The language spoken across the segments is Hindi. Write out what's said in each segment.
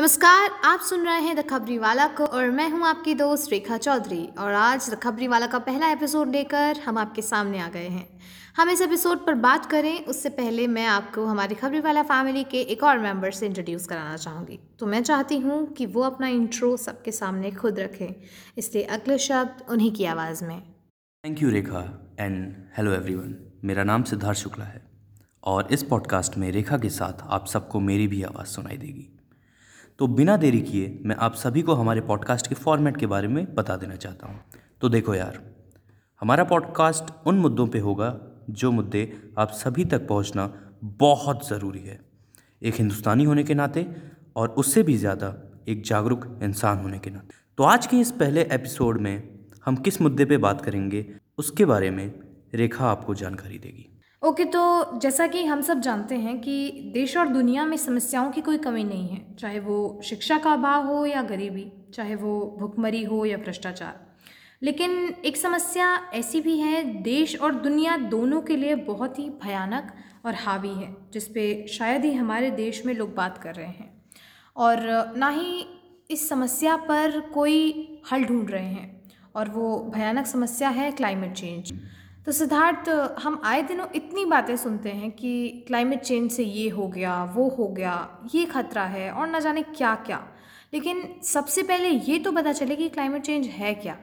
नमस्कार, आप सुन रहे हैं द खबरी वाला को और मैं हूँ आपकी दोस्त रेखा चौधरी। और आज द खबरी वाला का पहला एपिसोड लेकर हम आपके सामने आ गए हैं। हम इस एपिसोड पर बात करें, उससे पहले मैं आपको हमारी खबरी वाला फैमिली के एक और मेंबर से इंट्रोड्यूस कराना चाहूँगी। तो मैं चाहती हूँ कि वो अपना इंट्रो सबके सामने खुद रखें, इसलिए अगले शब्द उन्हीं की आवाज़ में। Thank you Rekha and hello everyone मेरा नाम सिद्धार्थ शुक्ला है, और इस पॉडकास्ट में रेखा के साथ आप सबको मेरी भी आवाज़ सुनाई देगी। तो बिना देरी किए मैं आप सभी को हमारे पॉडकास्ट के फॉर्मेट के बारे में बता देना चाहता हूँ। तो देखो यार, हमारा पॉडकास्ट उन मुद्दों पे होगा जो मुद्दे आप सभी तक पहुँचना बहुत ज़रूरी है। एक हिंदुस्तानी होने के नाते और उससे भी ज़्यादा एक जागरूक इंसान होने के नाते। तो आज के इस पहले एपिसोड में हम किस मुद्दे पे बात करेंगे, उसके बारे में रेखा आपको जानकारी देगी। ओके तो जैसा कि हम सब जानते हैं कि देश और दुनिया में समस्याओं की कोई कमी नहीं है, चाहे वो शिक्षा का अभाव हो या गरीबी, चाहे वो भुखमरी हो या भ्रष्टाचार। लेकिन एक समस्या ऐसी भी है, देश और दुनिया दोनों के लिए बहुत ही भयानक और हावी है, जिस पे शायद ही हमारे देश में लोग बात कर रहे हैं। और ना ही इस समस्या पर कोई हल ढूंढ रहे हैं, और वो भयानक समस्या है क्लाइमेट चेंज तो सिद्धार्थ, हम आए दिनों इतनी बातें सुनते हैं कि क्लाइमेट चेंज से ये हो गया, वो हो गया, ये खतरा है और न जाने क्या क्या लेकिन सबसे पहले ये तो पता चले कि क्लाइमेट चेंज है क्या।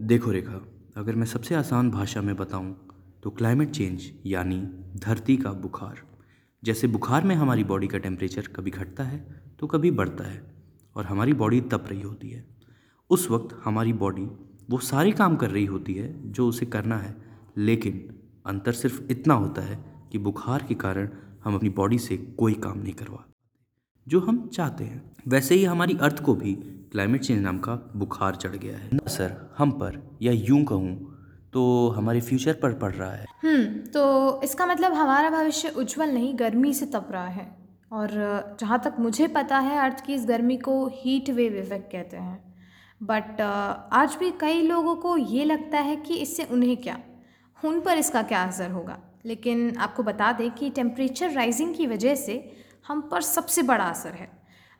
देखो रेखा, अगर मैं सबसे आसान भाषा में बताऊँ तो क्लाइमेट चेंज यानी धरती का बुखार। जैसे बुखार में हमारी बॉडी का टेम्परेचर कभी घटता है तो कभी बढ़ता है और हमारी बॉडी तप रही होती है। उस वक्त हमारी बॉडी वो सारी काम कर रही होती है जो उसे करना है लेकिन अंतर सिर्फ़ इतना होता है कि बुखार के कारण हम अपनी बॉडी से कोई काम नहीं करवा जो हम चाहते हैं। वैसे ही हमारी अर्थ को भी क्लाइमेट चेंज नाम का बुखार चढ़ गया है। ना सर, हम पर, या यूँ कहूँ तो हमारे फ्यूचर पर पड़ रहा है। हम्म तो इसका मतलब हमारा भविष्य उज्जवल नहीं, गर्मी से तप रहा है। और जहाँ तक मुझे पता है, अर्थ की इस गर्मी को हीट वेव इफ़ेक्ट कहते हैं। बट आज भी कई लोगों को ये लगता है कि इससे उन्हें क्या उन पर इसका क्या असर होगा? लेकिन आपको बता दें कि टेम्परेचर राइजिंग की वजह से हम पर सबसे बड़ा असर है।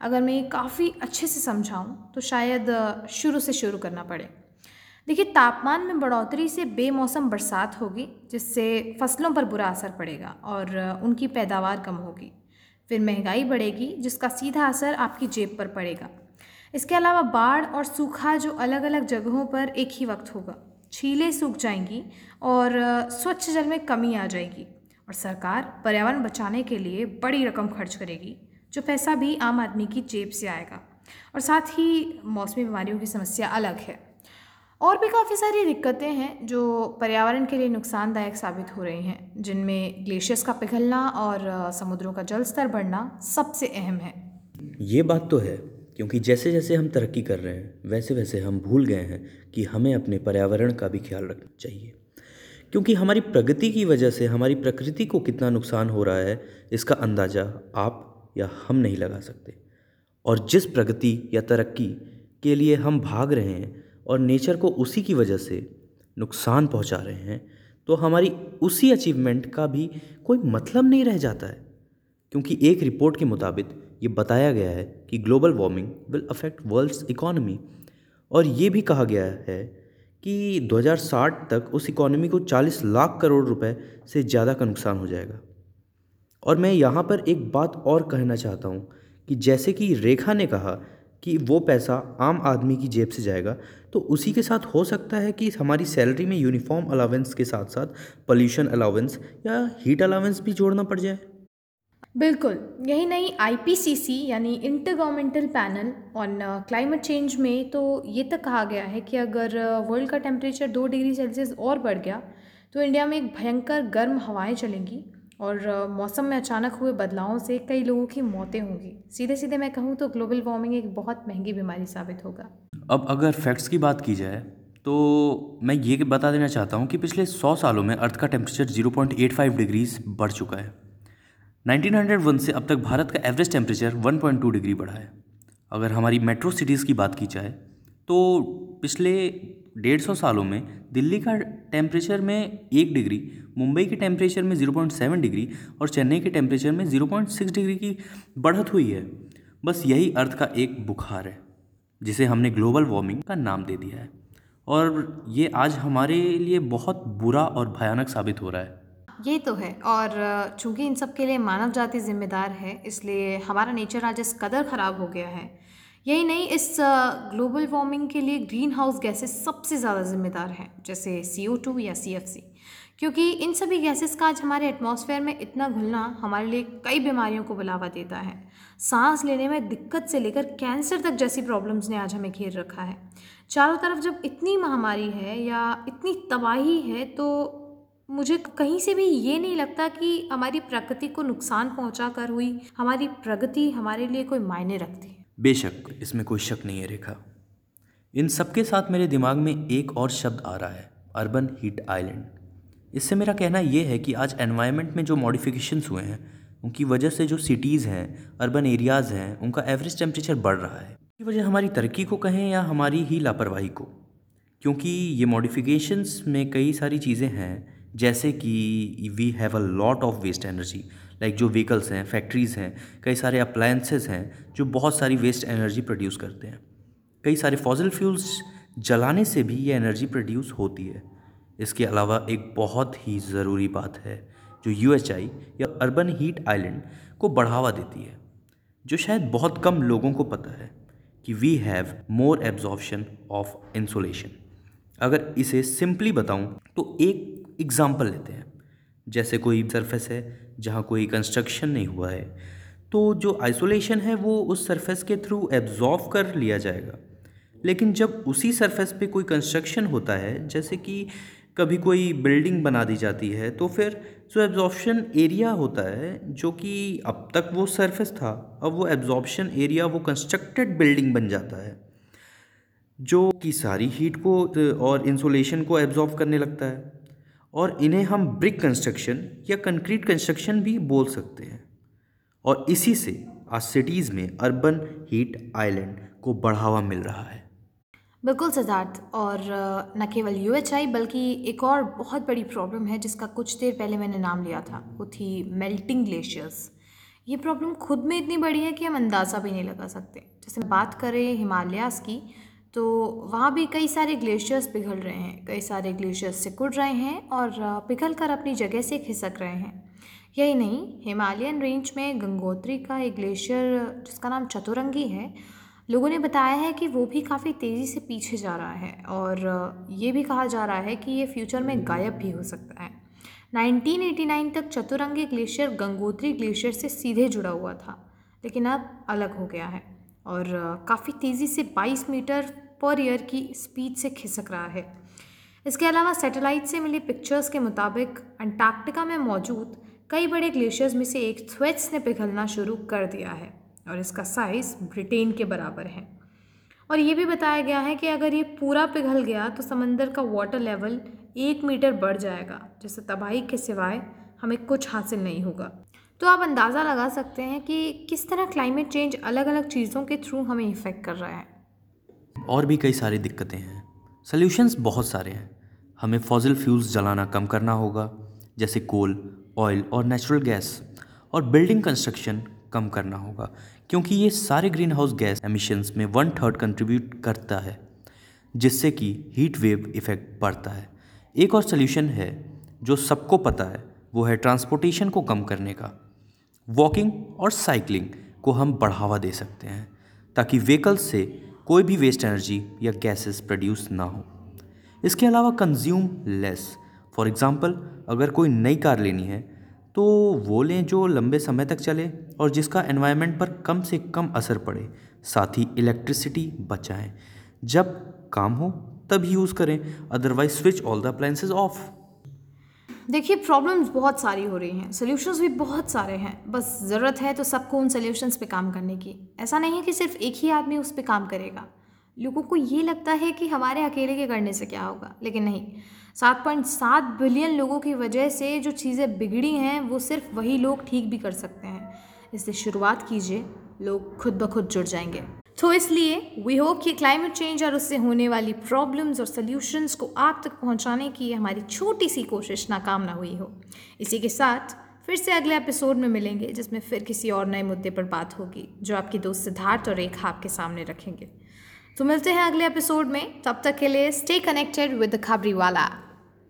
अगर मैं ये काफ़ी अच्छे से समझाऊँ तो शायद शुरू से शुरू करना पड़े। देखिए, तापमान में बढ़ोतरी से बेमौसम बरसात होगी, जिससे फ़सलों पर बुरा असर पड़ेगा और उनकी पैदावार कम होगी। फिर महँगाई बढ़ेगी, जिसका सीधा असर आपकी जेब पर पड़ेगा। इसके अलावा बाढ़ और सूखा जो अलग अलग जगहों पर एक ही वक्त होगा। छीलें सूख जाएँगी और स्वच्छ जल में कमी आ जाएगी और सरकार पर्यावरण बचाने के लिए बड़ी रकम खर्च करेगी, जो पैसा भी आम आदमी की जेब से आएगा। और साथ ही मौसमी बीमारियों की समस्या अलग है। और भी काफ़ी सारी दिक्कतें हैं जो पर्यावरण के लिए नुकसानदायक साबित हो रही हैं, जिनमें ग्लेशियर्स का पिघलना और समुद्रों का जल स्तर बढ़ना सबसे अहम है। ये बात तो है क्योंकि जैसे जैसे हम तरक्की कर रहे हैं, वैसे वैसे हम भूल गए हैं कि हमें अपने पर्यावरण का भी ख्याल रखना चाहिए। क्योंकि हमारी प्रगति की वजह से, हमारी प्रकृति को कितना नुकसान हो रहा है, इसका अंदाज़ा आप या हम नहीं लगा सकते। और जिस प्रगति या तरक्की के लिए हम भाग रहे हैं और नेचर को उसी की वजह से नुकसान पहुँचा रहे हैं तो हमारी उसी अचीवमेंट का भी कोई मतलब नहीं रह जाता है। क्योंकि एक रिपोर्ट के मुताबिक ये बताया गया है कि global warming will affect world's economy. और ये भी कहा गया है कि 2060 तक उस इकोनॉमी को 40 लाख करोड़ रुपए से ज़्यादा का नुकसान हो जाएगा। और मैं यहाँ पर एक बात और कहना चाहता हूँ कि जैसे कि रेखा ने कहा कि वो पैसा आम आदमी की जेब से जाएगा तो उसी के साथ हो सकता है कि हमारी सैलरी में यूनिफॉर्म अलावेंस के साथ साथ पोल्यूशन अलावेंस या हीट अलावेंस भी जोड़ना पड़ जाए। बिल्कुल यही नहीं आईपीसीसी यानी intergovernmental panel on climate change में तो ये तक कहा गया है कि अगर वर्ल्ड uh, का टेम्परेचर दो डिग्री सेल्सियस और बढ़ गया तो इंडिया में एक भयंकर गर्म हवाएँ चलेंगी और uh, मौसम में अचानक हुए बदलावों से कई लोगों की मौतें होंगी। सीधे सीधे मैं कहूँ तो ग्लोबल वार्मिंग एक बहुत महँगी बीमारी साबित होगा। अब अगर फैक्ट्स की बात की जाए तो मैं ये बता देना चाहता हूँ कि पिछले सौ सालों में अर्थ का temperature zero point eight five degrees बढ़ चुका है। 1901 से अब तक भारत का एवरेज टेम्परेचर 1.2 डिग्री बढ़ा है। अगर हमारी मेट्रो सिटीज़ की बात की जाए तो पिछले डेढ़ सौ सालों में दिल्ली का टेम्परेचर में एक डिग्री, मुंबई के टेम्परेचर में 0.7 डिग्री और चेन्नई के टेम्परेचर में 0.6 डिग्री की बढ़त हुई है। बस यही अर्थ का एक बुखार है, जिसे हमने ग्लोबल वार्मिंग का नाम दे दिया है। और ये आज हमारे लिए बहुत बुरा और भयानक साबित हो रहा है। ये तो है। और चूँकि इन सब के लिए मानव जाति जिम्मेदार है, इसलिए हमारा नेचर आज इस कदर ख़राब हो गया है। यही नहीं, इस ग्लोबल वार्मिंग के लिए ग्रीन हाउस गैसेस सबसे ज़्यादा जिम्मेदार हैं, जैसे सी ओ टू या सी एफ़ सी क्योंकि इन सभी गैसेस का आज हमारे एटमॉस्फेयर में इतना घुलना हमारे लिए कई बीमारियों को बुलावा देता है। सांस लेने में दिक्कत से लेकर कैंसर तक जैसी प्रॉब्लम्स ने आज हमें घेर रखा है। चारों तरफ़ जब इतनी महामारी है या इतनी तबाही है तो मुझे कहीं से भी ये नहीं लगता कि हमारी प्रकृति को नुकसान पहुँचा कर हुई। हमारी प्रगति हमारे लिए कोई मायने रखती है। बेशक, इसमें कोई शक नहीं है, रेखा। इन सबके साथ मेरे दिमाग में एक और शब्द आ रहा है, अर्बन हीट आइलैंड। इससे मेरा कहना यह है कि आज एनवायरनमेंट में जो मॉडिफिकेशंस हुए हैं, उनकी वजह से जो सिटीज़ हैं, अर्बन एरियाज़ हैं, उनका एवरेज टेम्परेचर बढ़ रहा है। इसकी वजह हमारी तरक्की को कहें या हमारी ही लापरवाही को। क्योंकि ये मॉडिफिकेशंस में कई सारी चीज़ें हैं जैसे कि we have a lot of waste energy like जो व्हीकल्स हैं फैक्ट्रीज़ हैं, कई सारे अप्लायंसेस हैं जो बहुत सारी वेस्ट एनर्जी प्रोड्यूस करते हैं। कई सारे फॉजल फ्यूल्स जलाने से भी ये एनर्जी प्रोड्यूस होती है। इसके अलावा एक बहुत ही ज़रूरी बात है, जो यू या अर्बन हीट आइलैंड को बढ़ावा देती है, जो शायद बहुत कम लोगों को पता है कि we have more absorption of insolation अगर इसे सिंपली बताऊँ तो एक एग्ज़ाम्पल लेते हैं। जैसे कोई सरफेस है जहाँ कोई कंस्ट्रक्शन नहीं हुआ है तो जो आइसोलेशन है वो उस सरफेस के थ्रू एब्जॉर्व कर लिया जाएगा। लेकिन जब उसी सरफेस पे कोई कंस्ट्रक्शन होता है, जैसे कि कभी कोई बिल्डिंग बना दी जाती है तो फिर जो एब्जॉर्प्शन एरिया होता है, जो कि अब तक वो सरफेस था, अब वो एब्जॉर्प्शन एरिया वो कंस्ट्रक्टेड बिल्डिंग बन जाता है, जो कि सारी हीट को और इंसोलेशन को एब्जॉर्व करने लगता है। और इन्हें हम ब्रिक कंस्ट्रक्शन या कंक्रीट कंस्ट्रक्शन भी बोल सकते हैं। और इसी से आज सिटीज़ में अर्बन हीट आइलैंड को बढ़ावा मिल रहा है। बिल्कुल सिद्धार्थ, और न केवल यूएचआई बल्कि एक और बहुत बड़ी प्रॉब्लम है जिसका कुछ देर पहले मैंने नाम लिया था, वो थी मेल्टिंग ग्लेशियर्स। ये प्रॉब्लम खुद में इतनी बड़ी है कि हम अंदाज़ा भी नहीं लगा सकते। जैसे बात करें हिमालयास की तो वहाँ भी कई सारे ग्लेशियर्स पिघल रहे हैं, कई सारे ग्लेशियर्स सिकुड़ रहे हैं और पिघल कर अपनी जगह से खिसक रहे हैं। यही नहीं, हिमालयन रेंज में गंगोत्री का एक ग्लेशियर जिसका नाम चतुरंगी है, लोगों ने बताया है कि वो भी काफ़ी तेज़ी से पीछे जा रहा है और ये भी कहा जा रहा है कि ये फ्यूचर में गायब भी हो सकता है। 1989 तक चतुरंगी ग्लेशियर गंगोत्री ग्लेशियर से सीधे जुड़ा हुआ था, लेकिन अब अलग हो गया है। और काफ़ी तेज़ी से 22 मीटर पर ईयर की स्पीड से खिसक रहा है। इसके अलावा सैटेलाइट से मिली पिक्चर्स के मुताबिक अंटार्कटिका में मौजूद कई बड़े ग्लेशियर्स में से एक थ्वेट्स ने पिघलना शुरू कर दिया है और इसका साइज़ ब्रिटेन के बराबर है। और ये भी बताया गया है कि अगर ये पूरा पिघल गया तो समंदर का वाटर लेवल एक मीटर बढ़ जाएगा, जिससे तबाही के सिवाय हमें कुछ हासिल नहीं होगा। तो आप अंदाज़ा लगा सकते हैं कि किस तरह क्लाइमेट चेंज अलग अलग चीज़ों के थ्रू हमें इफ़ेक्ट कर रहा है। और भी कई सारी दिक्कतें हैं। सल्यूशंस बहुत सारे हैं। हमें फॉजिल फ्यूल्स जलाना कम करना होगा, जैसे कोल ऑयल और नेचुरल गैस और बिल्डिंग कंस्ट्रक्शन कम करना होगा, क्योंकि ये सारे ग्रीन हाउस गैस एमिशंस में वन थर्ड कंट्रीब्यूट करता है, जिससे कि हीट वेव इफ़ेक्ट बढ़ता है। एक और सोल्यूशन है, जो सबको पता है, वो है ट्रांसपोर्टेशन को कम करने का। वॉकिंग और साइकिलिंग को हम बढ़ावा दे सकते हैं, ताकि व्हीकल्स से कोई भी वेस्ट एनर्जी या गैसेस प्रोड्यूस ना हो। इसके अलावा कंज्यूम लेस। फॉर एग्ज़ाम्पल अगर कोई नई कार लेनी है तो वो लें जो लंबे समय तक चले और जिसका एनवायरनमेंट पर कम से कम असर पड़े। साथ ही इलेक्ट्रिसिटी बचाएँ। जब काम हो तब यूज़ करें otherwise switch all the appliances off देखिए प्रॉब्लम्स बहुत सारी हो रही हैं सोल्यूशंस भी बहुत सारे हैं। बस ज़रूरत है तो सबको उन सोल्यूशंस पे काम करने की। ऐसा नहीं है कि सिर्फ़ एक ही आदमी उस पर काम करेगा। लोगों को ये लगता है कि हमारे अकेले के करने से क्या होगा, लेकिन नहीं। सात पॉइंट सात बिलियन लोगों की वजह से जो चीज़ें बिगड़ी हैं, वो सिर्फ़ वही लोग ठीक भी कर सकते हैं। इससे शुरुआत कीजिए, लोग खुद ब खुद जुड़ जाएँगे। तो इसलिए वी होप कि क्लाइमेट चेंज और उससे होने वाली प्रॉब्लम्स और सल्यूशंस को आप तक पहुँचाने की हमारी छोटी सी कोशिश नाकाम ना हुई हो। इसी के साथ, फिर से अगले एपिसोड में मिलेंगे, जिसमें फिर किसी और नए मुद्दे पर बात होगी, जो आपके दोस्त सिद्धार्थ और रेखा आपके सामने रखेंगे। तो मिलते हैं अगले एपिसोड में, तब तक के लिए स्टे कनेक्टेड विद द खबरी वाला